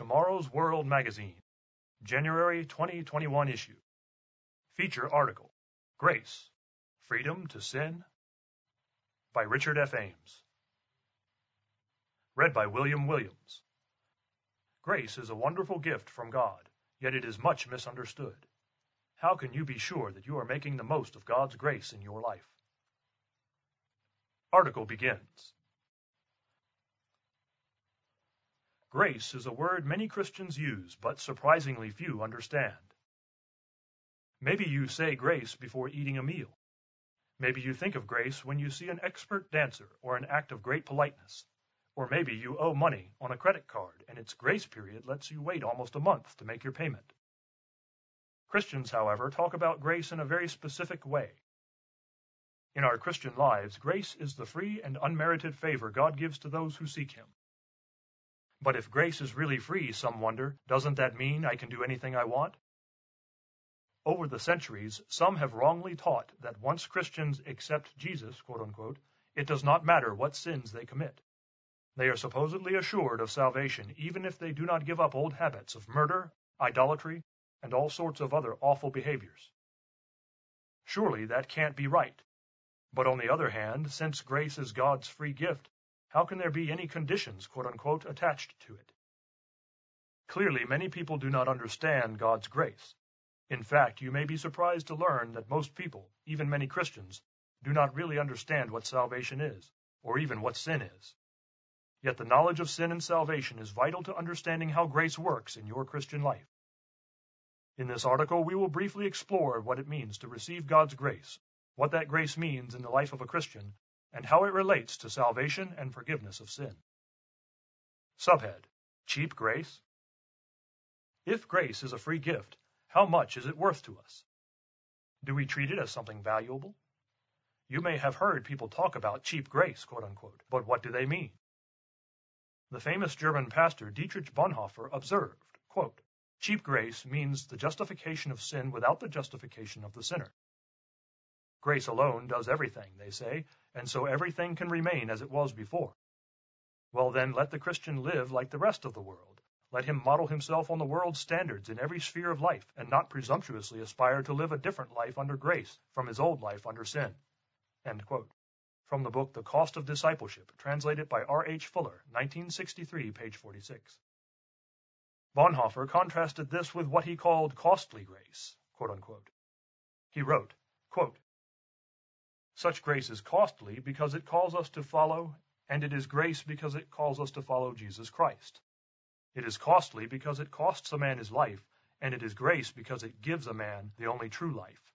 Tomorrow's World Magazine, January 2021 issue. Feature article Grace Freedom to Sin by Richard F. Ames. Read by William Williams. Grace is a wonderful gift from God, yet it is much misunderstood. How can you be sure that you are making the most of God's grace in your life? Article begins. Grace is a word many Christians use, but surprisingly few understand. Maybe you say grace before eating a meal. Maybe you think of grace when you see an expert dancer or an act of great politeness. Or maybe you owe money on a credit card and its grace period lets you wait almost a month to make your payment. Christians, however, talk about grace in a very specific way. In our Christian lives, grace is the free and unmerited favor God gives to those who seek Him. But if grace is really free, some wonder, doesn't that mean I can do anything I want? Over the centuries, some have wrongly taught that once Christians accept Jesus, quote unquote, it does not matter what sins they commit. They are supposedly assured of salvation even if they do not give up old habits of murder, idolatry, and all sorts of other awful behaviors. Surely that can't be right. But on the other hand, since grace is God's free gift, how can there be any conditions, quote unquote, attached to it? Clearly, many people do not understand God's grace. In fact, you may be surprised to learn that most people, even many Christians, do not really understand what salvation is, or even what sin is. Yet the knowledge of sin and salvation is vital to understanding how grace works in your Christian life. In this article, we will briefly explore what it means to receive God's grace, what that grace means in the life of a Christian, and how it relates to salvation and forgiveness of sin. Subhead Cheap Grace If grace is a free gift, how much is it worth to us? Do we treat it as something valuable? You may have heard people talk about cheap grace, quote unquote, but what do they mean? The famous German pastor Dietrich Bonhoeffer observed, quote, Cheap grace means the justification of sin without the justification of the sinner. Grace alone does everything, they say, and so everything can remain as it was before. Well, then, let the Christian live like the rest of the world. Let him model himself on the world's standards in every sphere of life, and not presumptuously aspire to live a different life under grace from his old life under sin. From the book The Cost of Discipleship, translated by R. H. Fuller, 1963, page 46. Bonhoeffer contrasted this with what he called costly grace. He wrote, quote, such grace is costly because it calls us to follow, and it is grace because it calls us to follow Jesus Christ. It is costly because it costs a man his life, and it is grace because it gives a man the only true life.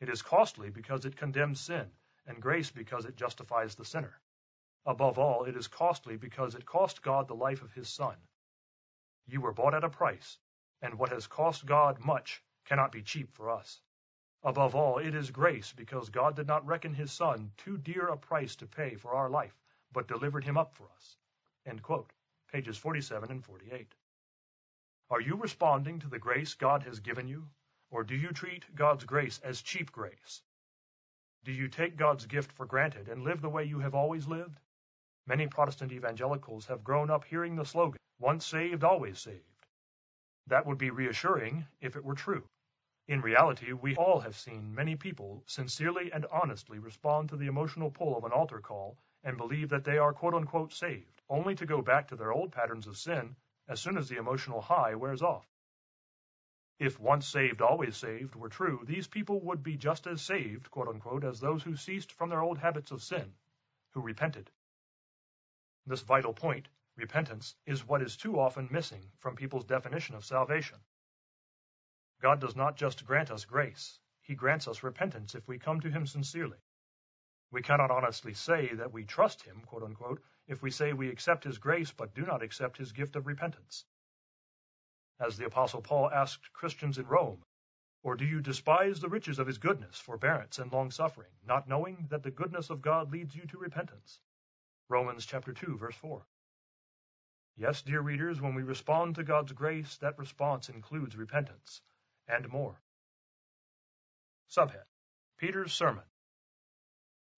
It is costly because it condemns sin, and grace because it justifies the sinner. Above all, it is costly because it cost God the life of his Son. You were bought at a price, and what has cost God much cannot be cheap for us. Above all, it is grace, because God did not reckon his Son too dear a price to pay for our life, but delivered him up for us. Pages 47 and 48. Are you responding to the grace God has given you, or do you treat God's grace as cheap grace? Do you take God's gift for granted and live the way you have always lived? Many Protestant evangelicals have grown up hearing the slogan, once saved, always saved. That would be reassuring if it were true. In reality, we all have seen many people sincerely and honestly respond to the emotional pull of an altar call and believe that they are quote unquote saved, only to go back to their old patterns of sin as soon as the emotional high wears off. If once saved, always saved were true, these people would be just as saved, quote unquote, as those who ceased from their old habits of sin, who repented. This vital point, repentance, is what is too often missing from people's definition of salvation. God does not just grant us grace, He grants us repentance if we come to Him sincerely. We cannot honestly say that we trust Him, quote unquote, if we say we accept His grace but do not accept His gift of repentance. As the Apostle Paul asked Christians in Rome, Or do you despise the riches of His goodness, forbearance, and long suffering, not knowing that the goodness of God leads you to repentance? Romans chapter 2, verse 4. Yes, dear readers, when we respond to God's grace, that response includes repentance and more. Subhead Peter's Sermon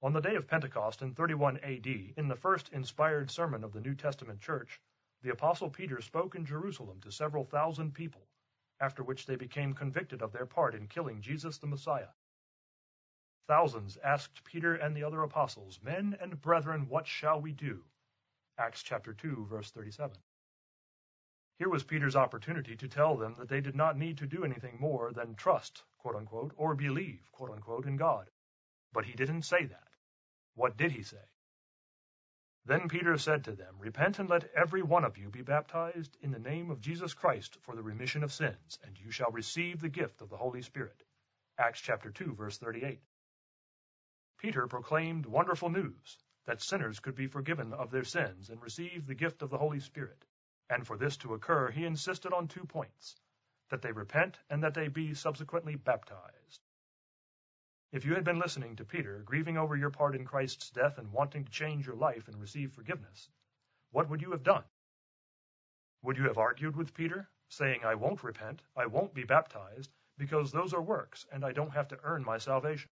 On the day of Pentecost in 31 AD, in the first inspired sermon of the New Testament church, the Apostle Peter spoke in Jerusalem to several thousand people, after which they became convicted of their part in killing Jesus the Messiah. Thousands asked Peter and the other apostles, Men and brethren, what shall we do? Acts chapter 2, verse 37. Here was Peter's opportunity to tell them that they did not need to do anything more than trust, quote unquote, or believe, quote unquote, in God. But he didn't say that. What did he say? Then Peter said to them, Repent and let every one of you be baptized in the name of Jesus Christ for the remission of sins, and you shall receive the gift of the Holy Spirit. Acts chapter 2, verse 38. Peter proclaimed wonderful news that sinners could be forgiven of their sins and receive the gift of the Holy Spirit. And for this to occur, he insisted on two points that they repent and that they be subsequently baptized. If you had been listening to Peter, grieving over your part in Christ's death and wanting to change your life and receive forgiveness, what would you have done? Would you have argued with Peter, saying, I won't repent, I won't be baptized, because those are works, and I don't have to earn my salvation?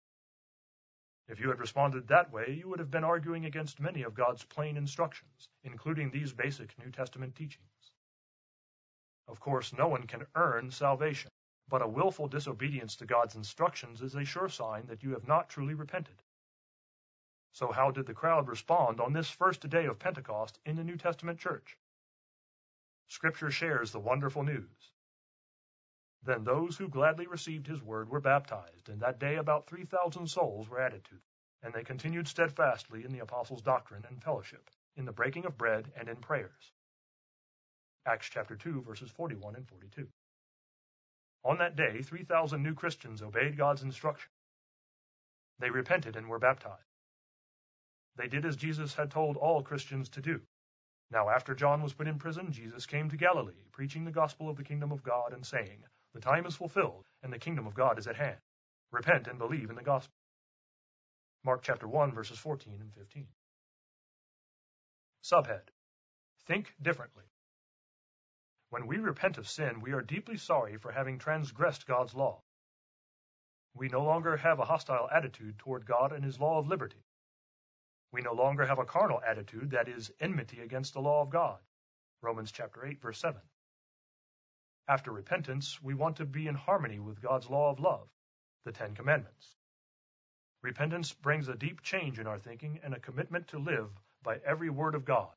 If you had responded that way, you would have been arguing against many of God's plain instructions, including these basic New Testament teachings. Of course, no one can earn salvation. But a willful disobedience to God's instructions is a sure sign that you have not truly repented. So how did the crowd respond on this first day of Pentecost in the New Testament church? Scripture shares the wonderful news. Then those who gladly received his word were baptized, and that day about 3,000 souls were added to them. And they continued steadfastly in the apostles' doctrine and fellowship, in the breaking of bread and in prayers. Acts chapter 2 verses 41 and 42. On that day, 3,000 new Christians obeyed God's instruction. They repented and were baptized. They did as Jesus had told all Christians to do. Now, after John was put in prison, Jesus came to Galilee, preaching the gospel of the kingdom of God and saying, The time is fulfilled, and the kingdom of God is at hand. Repent and believe in the gospel. Mark chapter 1, verses 14 and 15. Subhead Think differently. When we repent of sin, we are deeply sorry for having transgressed God's law. We no longer have a hostile attitude toward God and His law of liberty. We no longer have a carnal attitude that is enmity against the law of God. Romans chapter 8 verse 7. After repentance, we want to be in harmony with God's law of love, the Ten Commandments. Repentance brings a deep change in our thinking and a commitment to live by every word of God.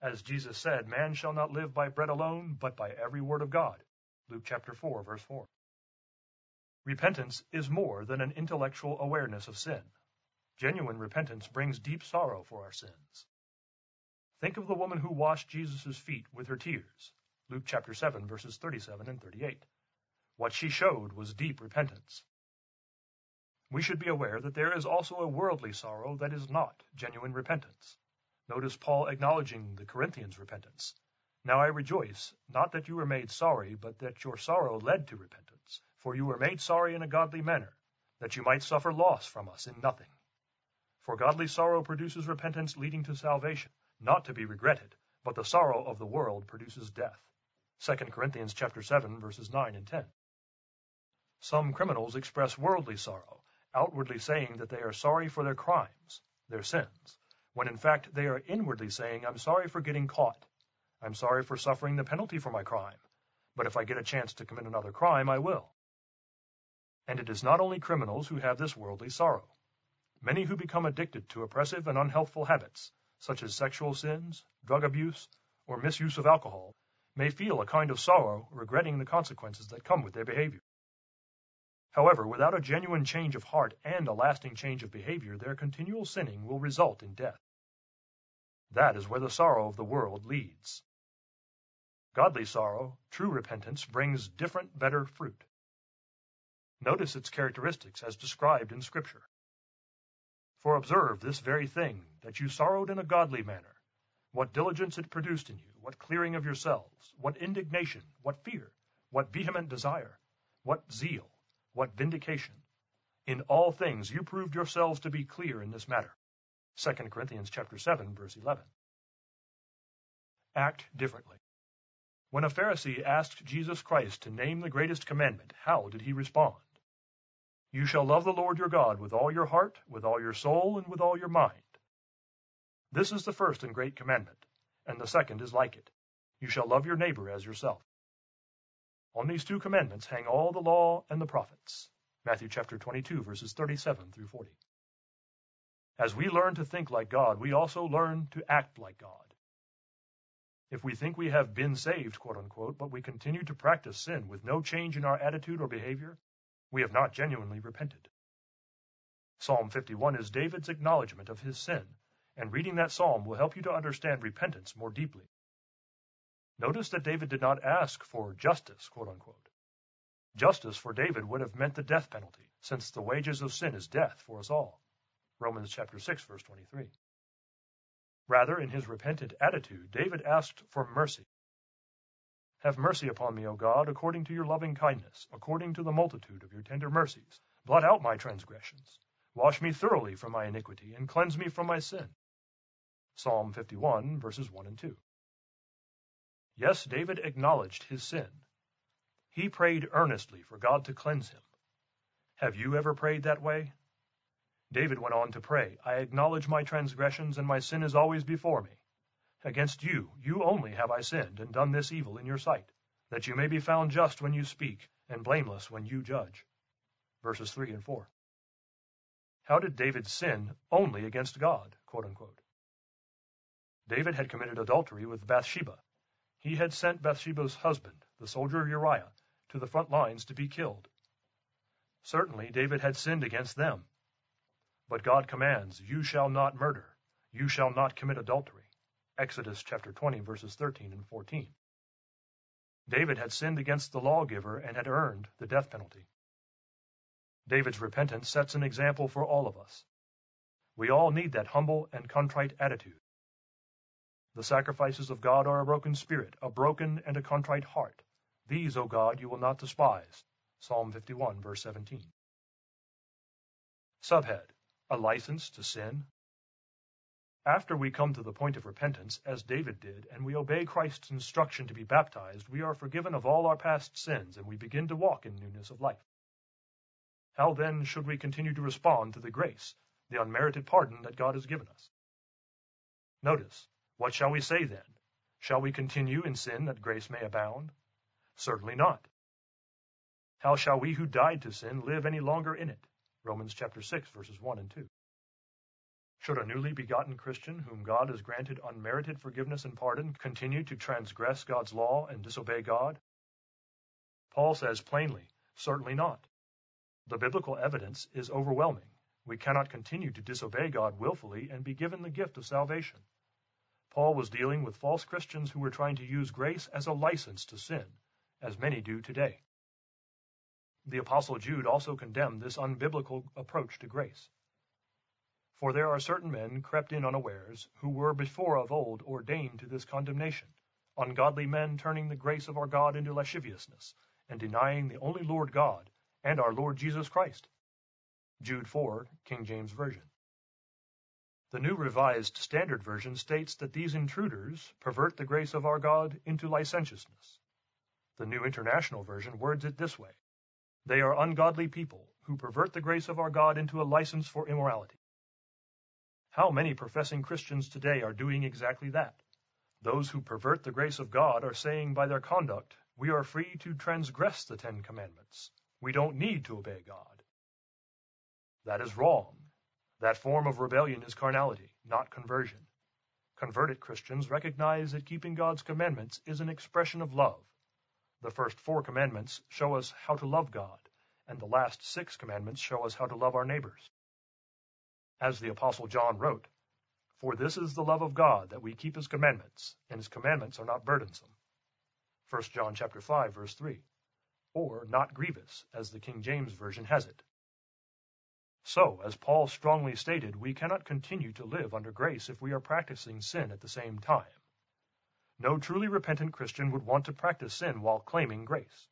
As Jesus said, man shall not live by bread alone, but by every word of God. Luke chapter 4, verse 4. Repentance is more than an intellectual awareness of sin. Genuine repentance brings deep sorrow for our sins. Think of the woman who washed Jesus' feet with her tears. Luke chapter 7, verses 37 and 38. What she showed was deep repentance. We should be aware that there is also a worldly sorrow that is not genuine repentance. Notice Paul acknowledging the Corinthians' repentance. Now I rejoice, not that you were made sorry, but that your sorrow led to repentance. For you were made sorry in a godly manner, that you might suffer loss from us in nothing. For godly sorrow produces repentance leading to salvation, not to be regretted, but the sorrow of the world produces death. 2 Corinthians chapter 7 verses 9 and 10. Some criminals express worldly sorrow, outwardly saying that they are sorry for their crimes, their sins when in fact they are inwardly saying, I'm sorry for getting caught. I'm sorry for suffering the penalty for my crime. But if I get a chance to commit another crime, I will. And it is not only criminals who have this worldly sorrow. Many who become addicted to oppressive and unhealthful habits, such as sexual sins, drug abuse, or misuse of alcohol, may feel a kind of sorrow regretting the consequences that come with their behavior. However, without a genuine change of heart and a lasting change of behavior, their continual sinning will result in death. That is where the sorrow of the world leads. Godly sorrow, true repentance, brings different, better fruit. Notice its characteristics as described in Scripture. For observe this very thing, that you sorrowed in a godly manner, what diligence it produced in you, what clearing of yourselves, what indignation, what fear, what vehement desire, what zeal, what vindication! In all things you proved yourselves to be clear in this matter. 2 Corinthians chapter 7, verse 11. Act differently. When a Pharisee asked Jesus Christ to name the greatest commandment, how did he respond? You shall love the Lord your God with all your heart, with all your soul, and with all your mind. This is the first and great commandment, and the second is like it. You shall love your neighbor as yourself. On these two commandments hang all the law and the prophets. Matthew chapter 22 verses 37 through 40. As we learn to think like God, we also learn to act like God. If we think we have been saved, quote unquote, but we continue to practice sin with no change in our attitude or behavior, we have not genuinely repented. Psalm 51 is David's acknowledgement of his sin, and reading that psalm will help you to understand repentance more deeply. Notice that David did not ask for justice, quote unquote. Justice for David would have meant the death penalty, since the wages of sin is death for us all. Romans chapter 6 verse 23. Rather, in his repentant attitude, David asked for mercy. Have mercy upon me, O God, according to your loving kindness, according to the multitude of your tender mercies. Blot out my transgressions. Wash me thoroughly from my iniquity, and cleanse me from my sin. Psalm 51, verses 1 and 2. Yes, David acknowledged his sin. He prayed earnestly for God to cleanse him. Have you ever prayed that way? David went on to pray, I acknowledge my transgressions, and my sin is always before me. Against you, you only have I sinned, and done this evil in your sight, that you may be found just when you speak, and blameless when you judge. Verses 3 and 4. How did David sin only against God? David had committed adultery with Bathsheba. He had sent Bathsheba's husband, the soldier Uriah, to the front lines to be killed. Certainly David had sinned against them, but God commands, You shall not murder, you shall not commit adultery. Exodus chapter 20, verses 13 and 14. David had sinned against the lawgiver and had earned the death penalty. David's repentance sets an example for all of us. We all need that humble and contrite attitude. The sacrifices of God are a broken spirit, a broken and a contrite heart. These, O God, you will not despise. Psalm 51, verse 17. Subhead a license to sin? After we come to the point of repentance, as David did, and we obey Christ's instruction to be baptized, we are forgiven of all our past sins and we begin to walk in newness of life. How then should we continue to respond to the grace, the unmerited pardon that God has given us? Notice, what shall we say then? Shall we continue in sin that grace may abound? Certainly not. How shall we who died to sin live any longer in it? Romans chapter 6, verses 1 and 2. Should a newly begotten Christian, whom God has granted unmerited forgiveness and pardon, continue to transgress God's law and disobey God? Paul says plainly, certainly not. The biblical evidence is overwhelming. We cannot continue to disobey God willfully and be given the gift of salvation. Paul was dealing with false Christians who were trying to use grace as a license to sin, as many do today. The Apostle Jude also condemned this unbiblical approach to grace. For there are certain men crept in unawares, who were before of old ordained to this condemnation, ungodly men turning the grace of our God into lasciviousness, and denying the only Lord God, and our Lord Jesus Christ. Jude 4, King James Version. The New Revised Standard Version states that these intruders pervert the grace of our God into licentiousness. The New International Version words it this way they are ungodly people who pervert the grace of our God into a license for immorality. How many professing Christians today are doing exactly that? Those who pervert the grace of God are saying by their conduct, we are free to transgress the Ten Commandments. We don't need to obey God. That is wrong. That form of rebellion is carnality, not conversion. Converted Christians recognize that keeping God's commandments is an expression of love the first four commandments show us how to love God, and the last six commandments show us how to love our neighbors. As the Apostle John wrote, For this is the love of God, that we keep his commandments, and his commandments are not burdensome. 1 John chapter 5, verse 3. Or not grievous, as the King James Version has it. So, as Paul strongly stated, we cannot continue to live under grace if we are practicing sin at the same time. No truly repentant Christian would want to practice sin while claiming grace.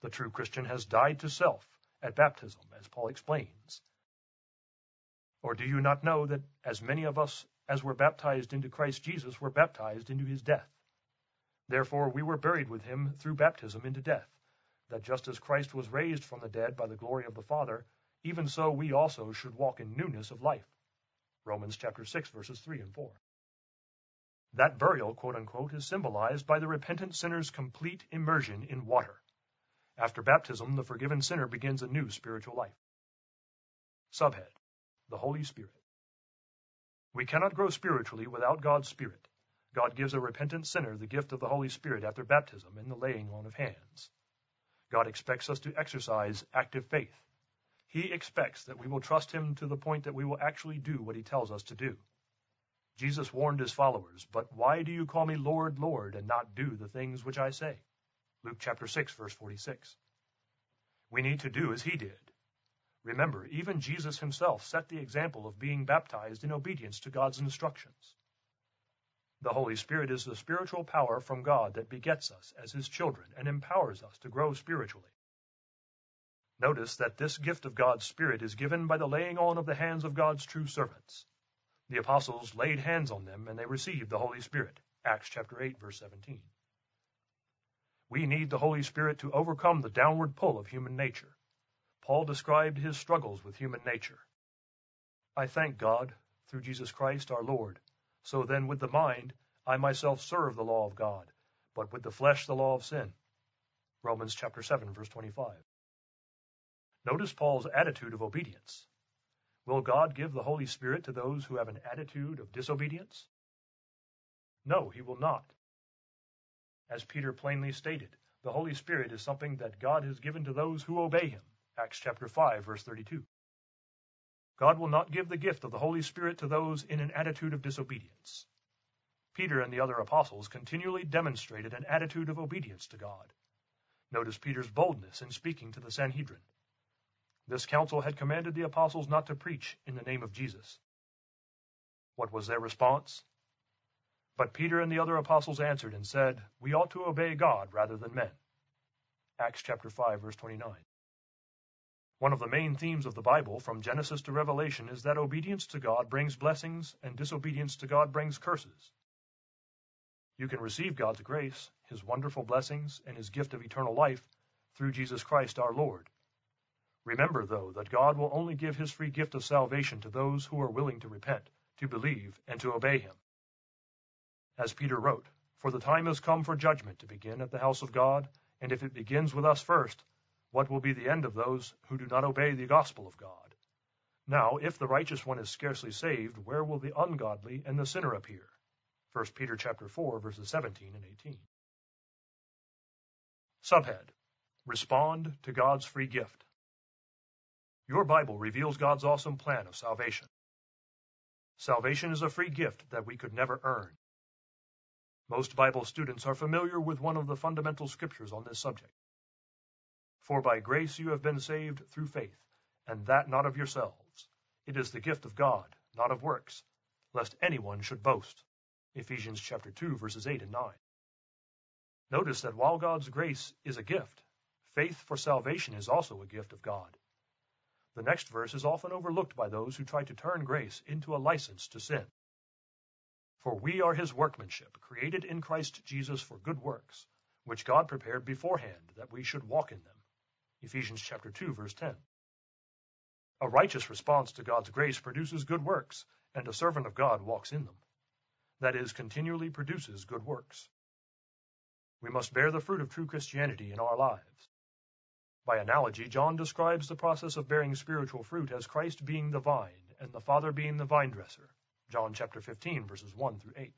The true Christian has died to self at baptism, as Paul explains. Or do you not know that as many of us as were baptized into Christ Jesus were baptized into his death? Therefore we were buried with him through baptism into death, that just as Christ was raised from the dead by the glory of the Father, even so we also should walk in newness of life. Romans chapter 6 verses 3 and 4. That burial, quote unquote, is symbolized by the repentant sinner's complete immersion in water. After baptism, the forgiven sinner begins a new spiritual life. Subhead The Holy Spirit. We cannot grow spiritually without God's Spirit. God gives a repentant sinner the gift of the Holy Spirit after baptism and the laying on of hands. God expects us to exercise active faith. He expects that we will trust Him to the point that we will actually do what He tells us to do. Jesus warned His followers, But why do you call me Lord, Lord, and not do the things which I say? Luke chapter 6, verse 46. We need to do as He did. Remember, even Jesus Himself set the example of being baptized in obedience to God's instructions. The Holy Spirit is the spiritual power from God that begets us as His children and empowers us to grow spiritually. Notice that this gift of God's Spirit is given by the laying on of the hands of God's true servants. The apostles laid hands on them and they received the Holy Spirit. Acts chapter 8 verse 17. We need the Holy Spirit to overcome the downward pull of human nature. Paul described his struggles with human nature. I thank God through Jesus Christ our Lord so then with the mind, I myself serve the law of God, but with the flesh the law of sin. Romans chapter 7 verse 25. Notice Paul's attitude of obedience. Will God give the Holy Spirit to those who have an attitude of disobedience? No, he will not. As Peter plainly stated, the Holy Spirit is something that God has given to those who obey him. Acts chapter 5 verse 32. God will not give the gift of the Holy Spirit to those in an attitude of disobedience. Peter and the other apostles continually demonstrated an attitude of obedience to God. Notice Peter's boldness in speaking to the Sanhedrin. This council had commanded the apostles not to preach in the name of Jesus. What was their response? But Peter and the other apostles answered and said, We ought to obey God rather than men. Acts chapter 5 verse 29. One of the main themes of the Bible, from Genesis to Revelation, is that obedience to God brings blessings and disobedience to God brings curses. You can receive God's grace, His wonderful blessings, and His gift of eternal life through Jesus Christ our Lord. Remember, though, that God will only give His free gift of salvation to those who are willing to repent, to believe, and to obey Him. As Peter wrote, For the time has come for judgment to begin at the house of God, and if it begins with us first, what will be the end of those who do not obey the gospel of God? Now, if the righteous one is scarcely saved, where will the ungodly and the sinner appear? 1 Peter chapter 4 verses 17 and 18. Subhead: Respond to God's free gift. Your Bible reveals God's awesome plan of salvation. Salvation is a free gift that we could never earn. Most Bible students are familiar with one of the fundamental scriptures on this subject. For by grace you have been saved through faith, and that not of yourselves. It is the gift of God, not of works, lest anyone should boast. Ephesians chapter 2 verses 8 and 9. Notice that while God's grace is a gift, faith for salvation is also a gift of God. The next verse is often overlooked by those who try to turn grace into a license to sin. For we are his workmanship, created in Christ Jesus for good works, which God prepared beforehand that we should walk in them. Ephesians chapter 2 verse 10. A righteous response to God's grace produces good works, and a servant of God walks in them. That is, continually produces good works. We must bear the fruit of true Christianity in our lives. By analogy, John describes the process of bearing spiritual fruit as Christ being the vine and the Father being the vine dresser. John chapter 15 verses 1 through 8.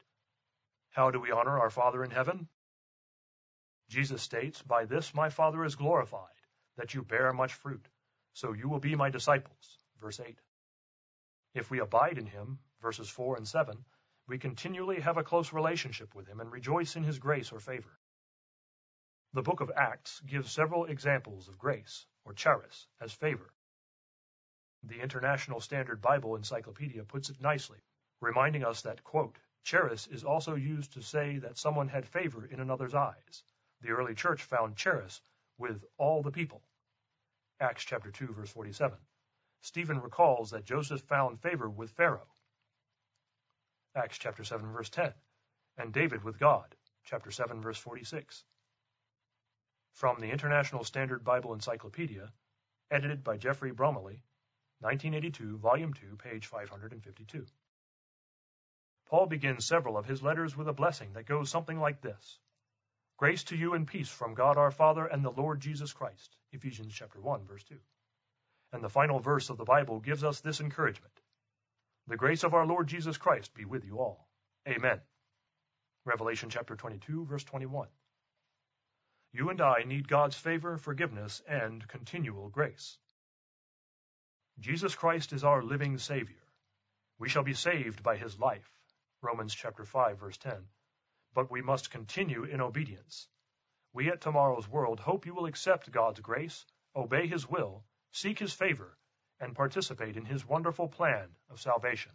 How do we honor our Father in heaven? Jesus states, By this my Father is glorified, that you bear much fruit, so you will be my disciples. Verse 8. If we abide in him, verses 4 and 7, we continually have a close relationship with him and rejoice in his grace or favor. The book of Acts gives several examples of grace, or charis, as favor. The International Standard Bible Encyclopedia puts it nicely, reminding us that, quote, charis is also used to say that someone had favor in another's eyes. The early church found charis with all the people. Acts chapter 2 verse 47. Stephen recalls that Joseph found favor with Pharaoh. Acts chapter 7 verse 10. And David with God. Chapter 7 verse 46. From the International Standard Bible Encyclopedia, edited by Geoffrey Bromiley, 1982, volume 2, page 552. Paul begins several of his letters with a blessing that goes something like this. Grace to you and peace from God our Father and the Lord Jesus Christ. Ephesians chapter 1 verse 2. And the final verse of the Bible gives us this encouragement. The grace of our Lord Jesus Christ be with you all. Amen. Revelation chapter 22 verse 21. You and I need God's favor, forgiveness, and continual grace. Jesus Christ is our living Savior. We shall be saved by his life. Romans chapter 5 verse 10. But we must continue in obedience. We at Tomorrow's World hope you will accept God's grace, obey his will, seek his favor, and participate in his wonderful plan of salvation.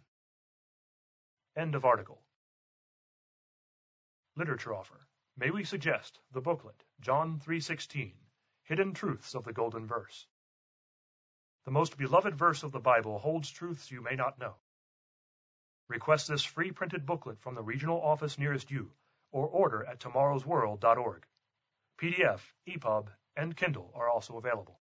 End of article. Literature offer. May we suggest the booklet, John 3:16, Hidden Truths of the Golden Verse. The most beloved verse of the Bible holds truths you may not know. Request this free printed booklet from the regional office nearest you or order at tomorrowsworld.org. PDF, EPUB, and Kindle are also available.